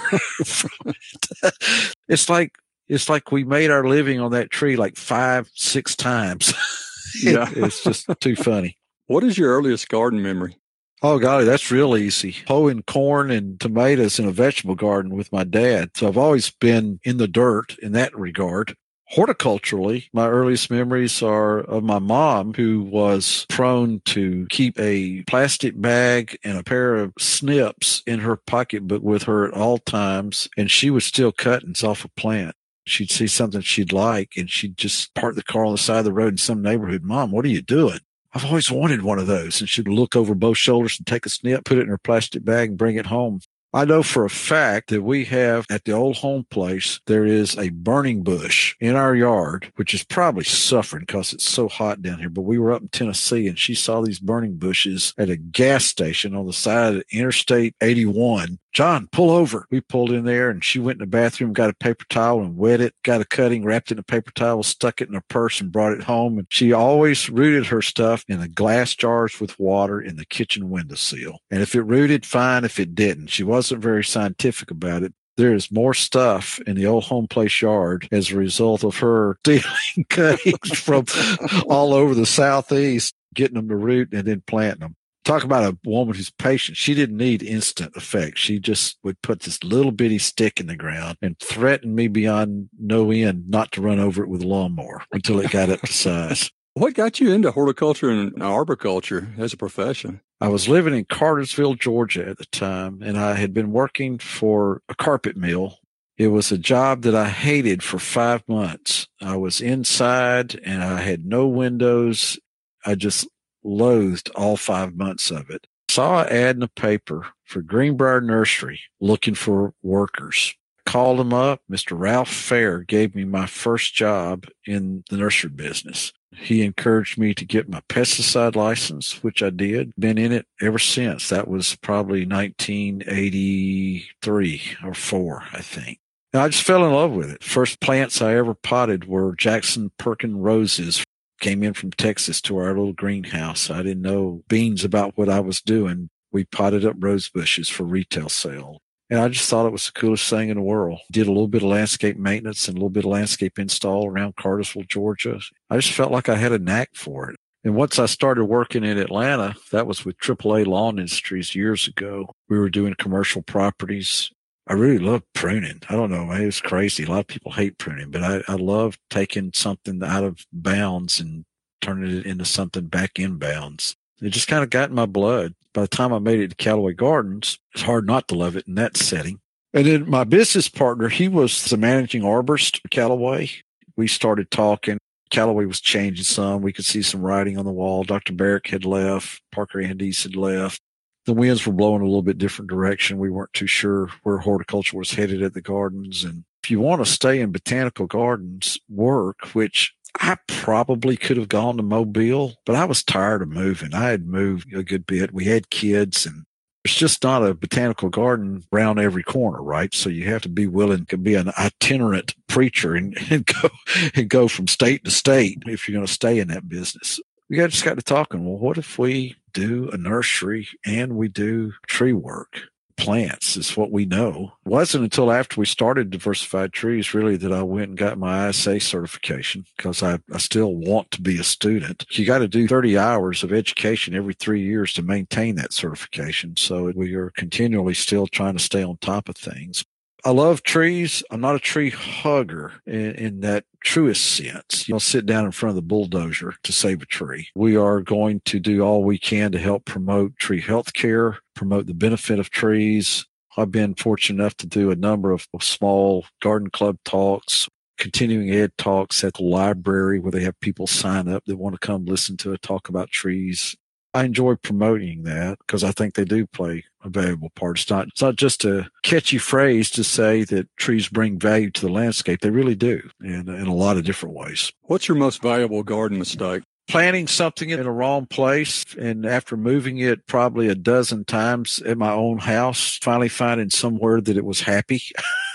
It's like, it's like we made our living on that tree like five, six times. yeah. it's just too funny. What is your earliest garden memory? Oh, golly, that's real easy. Hoeing corn and tomatoes in a vegetable garden with my dad. So I've always been in the dirt in that regard. Horticulturally, my earliest memories are of my mom, who was prone to keep a plastic bag and a pair of snips in her pocketbook with her at all times. And she was still cutting off a plant. She'd see something she'd like and she'd just park the car on the side of the road in some neighborhood. Mom, what are you doing? I've always wanted one of those. And she'd look over both shoulders and take a snip, put it in her plastic bag and bring it home. I know for a fact that we have at the old home place, there is a burning bush in our yard, which is probably suffering because it's so hot down here. But we were up in Tennessee and she saw these burning bushes at a gas station on the side of Interstate 81 John, pull over. We pulled in there and she went in the bathroom, got a paper towel and wet it, got a cutting, wrapped it in a paper towel, stuck it in her purse and brought it home. And she always rooted her stuff in the glass jars with water in the kitchen windowsill. And if it rooted, fine. If it didn't, she wasn't very scientific about it. There is more stuff in the old home place yard as a result of her stealing cuttings from all over the southeast, getting them to root and then planting them talk about a woman who's patient. She didn't need instant effect. She just would put this little bitty stick in the ground and threaten me beyond no end not to run over it with a lawnmower until it got up to size. What got you into horticulture and arboriculture as a profession? I was living in Cartersville, Georgia at the time, and I had been working for a carpet mill. It was a job that I hated for five months. I was inside and I had no windows. I just loathed all five months of it. Saw an ad in the paper for Greenbrier Nursery looking for workers. Called him up. Mr. Ralph Fair gave me my first job in the nursery business. He encouraged me to get my pesticide license, which I did. Been in it ever since. That was probably 1983 or four, I think. I just fell in love with it. First plants I ever potted were Jackson Perkin roses came in from Texas to our little greenhouse. I didn't know beans about what I was doing. We potted up rose bushes for retail sale. And I just thought it was the coolest thing in the world. Did a little bit of landscape maintenance and a little bit of landscape install around Cartersville, Georgia. I just felt like I had a knack for it. And once I started working in Atlanta, that was with AAA Lawn Industries years ago. We were doing commercial properties. I really love pruning. I don't know, man, it's crazy. A lot of people hate pruning, but I, I love taking something out of bounds and turning it into something back in bounds. It just kind of got in my blood. By the time I made it to Callaway Gardens, it's hard not to love it in that setting. And then my business partner, he was the managing arborist at Callaway. We started talking. Callaway was changing some. We could see some writing on the wall. Dr. Barrick had left. Parker Andes had left the winds were blowing a little bit different direction. We weren't too sure where horticulture was headed at the gardens. And if you want to stay in botanical gardens work, which I probably could have gone to Mobile, but I was tired of moving. I had moved a good bit. We had kids and it's just not a botanical garden around every corner, right? So you have to be willing to be an itinerant preacher and, and go and go from state to state if you're going to stay in that business. We got just got to talking. Well, what if we do a nursery and we do tree work. Plants is what we know. It wasn't until after we started diversified trees really that I went and got my ISA certification because I, I still want to be a student. You got to do 30 hours of education every three years to maintain that certification. So we are continually still trying to stay on top of things. I love trees. I'm not a tree hugger in, in, that truest sense. You know, sit down in front of the bulldozer to save a tree. We are going to do all we can to help promote tree health care, promote the benefit of trees. I've been fortunate enough to do a number of small garden club talks continuing ed talks at the library where they have people sign up that want to come listen to a talk about trees. I enjoy promoting that because I think they do play a valuable part. It's not, it's not just a catchy phrase to say that trees bring value to the landscape. They really do in, in a lot of different ways. What's your most valuable garden mistake? planting something in a wrong place and after moving it probably a dozen times at my own house, finally finding somewhere that it was happy.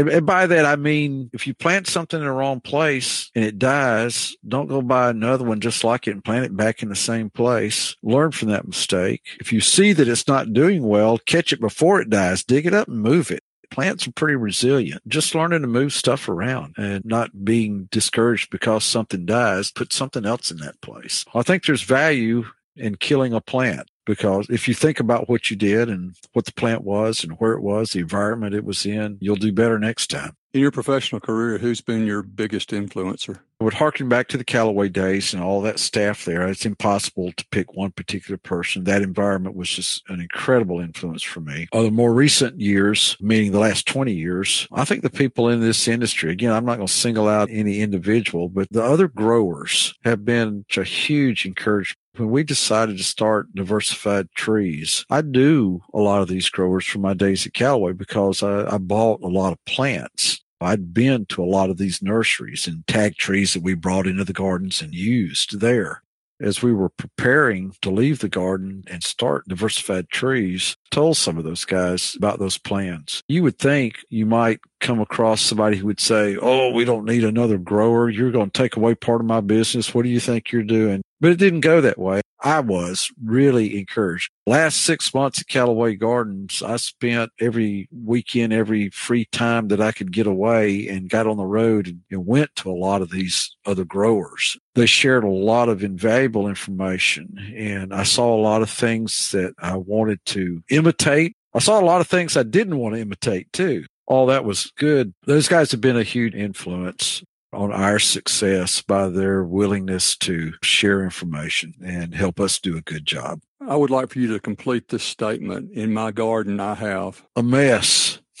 and, and, by that, I mean, if you plant something in the wrong place and it dies, don't go buy another one just like it and plant it back in the same place. Learn from that mistake. If you see that it's not doing well, catch it before it dies, dig it up and move it plants are pretty resilient. Just learning to move stuff around and not being discouraged because something dies, put something else in that place. I think there's value in killing a plant because if you think about what you did and what the plant was and where it was, the environment it was in, you'll do better next time. In your professional career, who's been your biggest influencer? I would harken back to the Callaway days and all that staff there. It's impossible to pick one particular person. That environment was just an incredible influence for me. Of the more recent years, meaning the last 20 years, I think the people in this industry, again, I'm not going to single out any individual, but the other growers have been a huge encouragement when we decided to start diversified trees, I do a lot of these growers from my days at Callaway because I, I, bought a lot of plants. I'd been to a lot of these nurseries and tag trees that we brought into the gardens and used there. As we were preparing to leave the garden and start diversified trees, told some of those guys about those plans. You would think you might come across somebody who would say, Oh, we don't need another grower. You're going to take away part of my business. What do you think you're doing? But it didn't go that way. I was really encouraged. Last six months at Callaway Gardens, I spent every weekend, every free time that I could get away and got on the road and went to a lot of these other growers. They shared a lot of invaluable information and I saw a lot of things that I wanted to imitate. I saw a lot of things I didn't want to imitate too. All that was good. Those guys have been a huge influence on our success by their willingness to share information and help us do a good job. I would like for you to complete this statement. In my garden, I have a mess.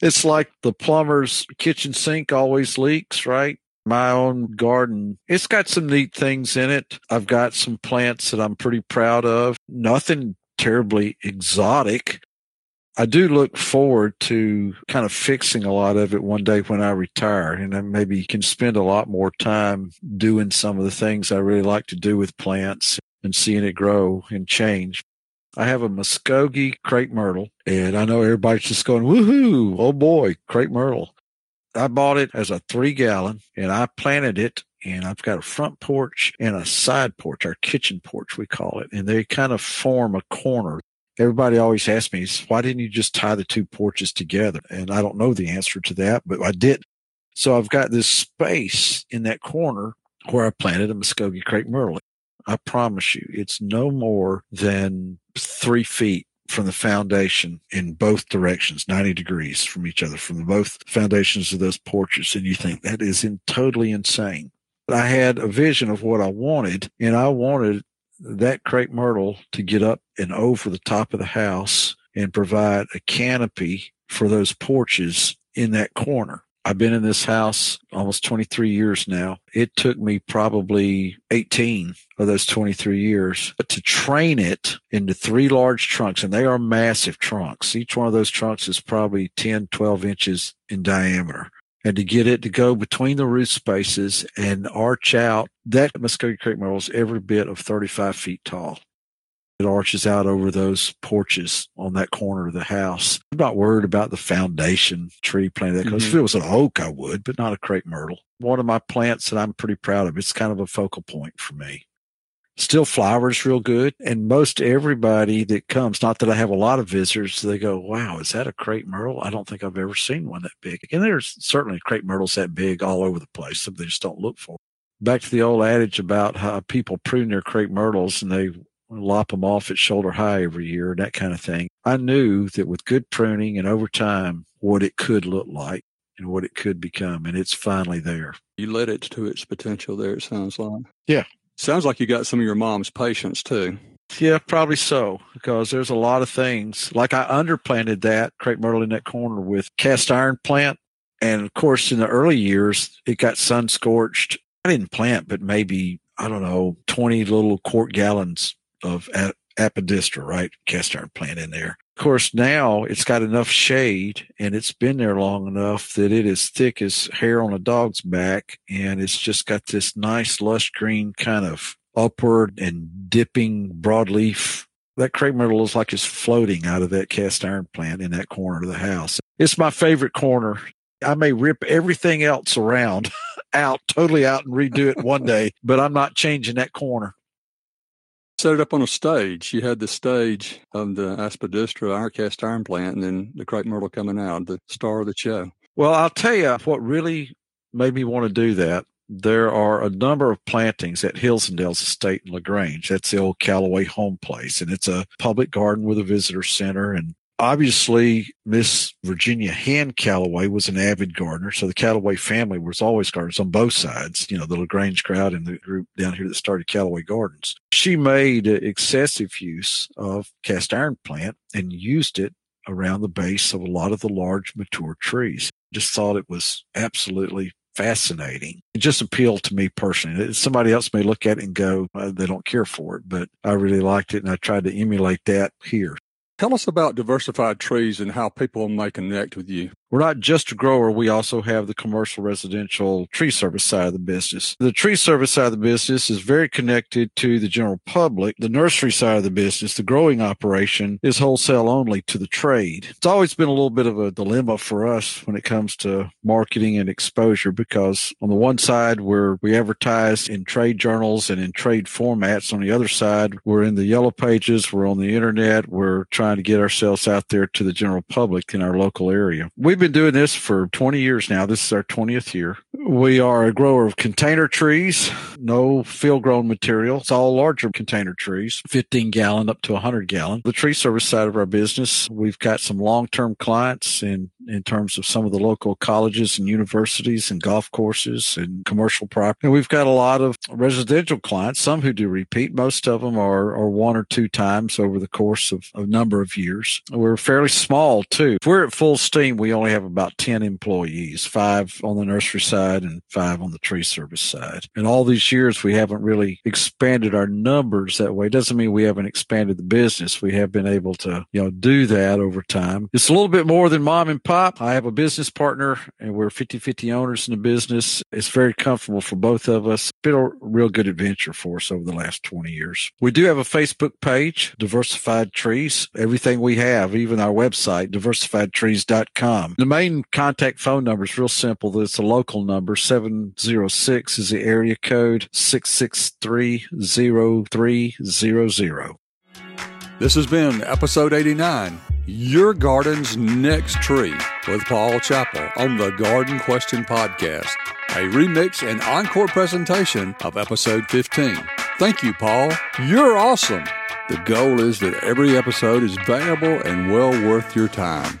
it's like the plumber's kitchen sink always leaks, right? My own garden, it's got some neat things in it. I've got some plants that I'm pretty proud of. Nothing terribly exotic, I do look forward to kind of fixing a lot of it one day when I retire and I maybe can spend a lot more time doing some of the things I really like to do with plants and seeing it grow and change. I have a Muskogee crepe myrtle and I know everybody's just going, woohoo, oh boy, crepe myrtle. I bought it as a three gallon and I planted it and I've got a front porch and a side porch, our kitchen porch, we call it. And they kind of form a corner everybody always asks me, why didn't you just tie the two porches together? And I don't know the answer to that, but I did. So I've got this space in that corner where I planted a Muskogee crepe myrtle. I promise you, it's no more than three feet from the foundation in both directions, 90 degrees from each other, from both foundations of those porches. And you think that is in, totally insane. But I had a vision of what I wanted, and I wanted that crepe myrtle to get up and over the top of the house and provide a canopy for those porches in that corner. I've been in this house almost 23 years now. It took me probably 18 of those 23 years to train it into three large trunks, and they are massive trunks. Each one of those trunks is probably 10, 12 inches in diameter and to get it to go between the roof spaces and arch out. That Muskogee crepe myrtle is every bit of 35 feet tall. It arches out over those porches on that corner of the house. I'm not worried about the foundation tree plant because mm-hmm. if it was an oak, I would, but not a crepe myrtle. One of my plants that I'm pretty proud of. It's kind of a focal point for me still flowers real good. And most everybody that comes, not that I have a lot of visitors, they go, wow, is that a crepe myrtle? I don't think I've ever seen one that big. And there's certainly crepe myrtles that big all over the place. Some they just don't look for. Back to the old adage about how people prune their crepe myrtles and they lop them off at shoulder high every year and that kind of thing. I knew that with good pruning and over time, what it could look like and what it could become. And it's finally there. You led it to its potential there, it sounds like. Yeah. Sounds like you got some of your mom's patience too. Yeah, probably so, because there's a lot of things. Like I underplanted that crepe myrtle in that corner with cast iron plant. And of course, in the early years, it got sun scorched. I didn't plant, but maybe, I don't know, 20 little quart gallons of aspidistra, right? Cast iron plant in there. Of course, now it's got enough shade and it's been there long enough that it is thick as hair on a dog's back. And it's just got this nice lush green kind of upward and dipping broadleaf. That crepe myrtle looks like it's floating out of that cast iron plant in that corner of the house. It's my favorite corner. I may rip everything else around out, totally out and redo it one day, but I'm not changing that corner. Set it up on a stage. You had the stage of the Aspidistra, iron cast iron plant, and then the crepe myrtle coming out, the star of the show. Well, I'll tell you what really made me want to do that there are a number of plantings at Hills and Dales Estate in LaGrange. That's the old Callaway home place, and it's a public garden with a visitor center. And obviously, Miss Virginia Hand Callaway was an avid gardener, so the Callaway family was always gardeners on both sides. You know, the LaGrange crowd and the group down here that started Callaway Gardens. She made excessive use of cast iron plant and used it around the base of a lot of the large mature trees. Just thought it was absolutely fascinating. It just appealed to me personally. Somebody else may look at it and go, they don't care for it, but I really liked it and I tried to emulate that here. Tell us about diversified trees and how people may connect with you. We're not just a grower. We also have the commercial residential tree service side of the business. The tree service side of the business is very connected to the general public. The nursery side of the business, the growing operation is wholesale only to the trade. It's always been a little bit of a dilemma for us when it comes to marketing and exposure because on the one side, we're, we advertise in trade journals and in trade formats. On the other side, we're in the yellow pages. We're on the internet. We're trying to get ourselves out there to the general public in our local area. We've been doing this for 20 years now. This is our 20th year. We are a grower of container trees, no field grown material. It's all larger container trees, 15 gallon up to 100 gallon. The tree service side of our business, we've got some long term clients in, in terms of some of the local colleges and universities and golf courses and commercial property. And we've got a lot of residential clients, some who do repeat. Most of them are, are one or two times over the course of a number of years. We're fairly small too. If we're at full steam, we only have about 10 employees, five on the nursery side and five on the tree service side. And all these years, we haven't really expanded our numbers that way. It doesn't mean we haven't expanded the business. We have been able to, you know, do that over time. It's a little bit more than mom and pop. I have a business partner and we're 50 50 owners in the business. It's very comfortable for both of us. Been a real good adventure for us over the last 20 years. We do have a Facebook page, Diversified Trees. Everything we have, even our website, diversifiedtrees.com. The main contact phone number is real simple. It's a local number. 706 is the area code 6630300. This has been episode 89 Your Garden's Next Tree with Paul Chappell on the Garden Question Podcast, a remix and encore presentation of episode 15. Thank you, Paul. You're awesome. The goal is that every episode is valuable and well worth your time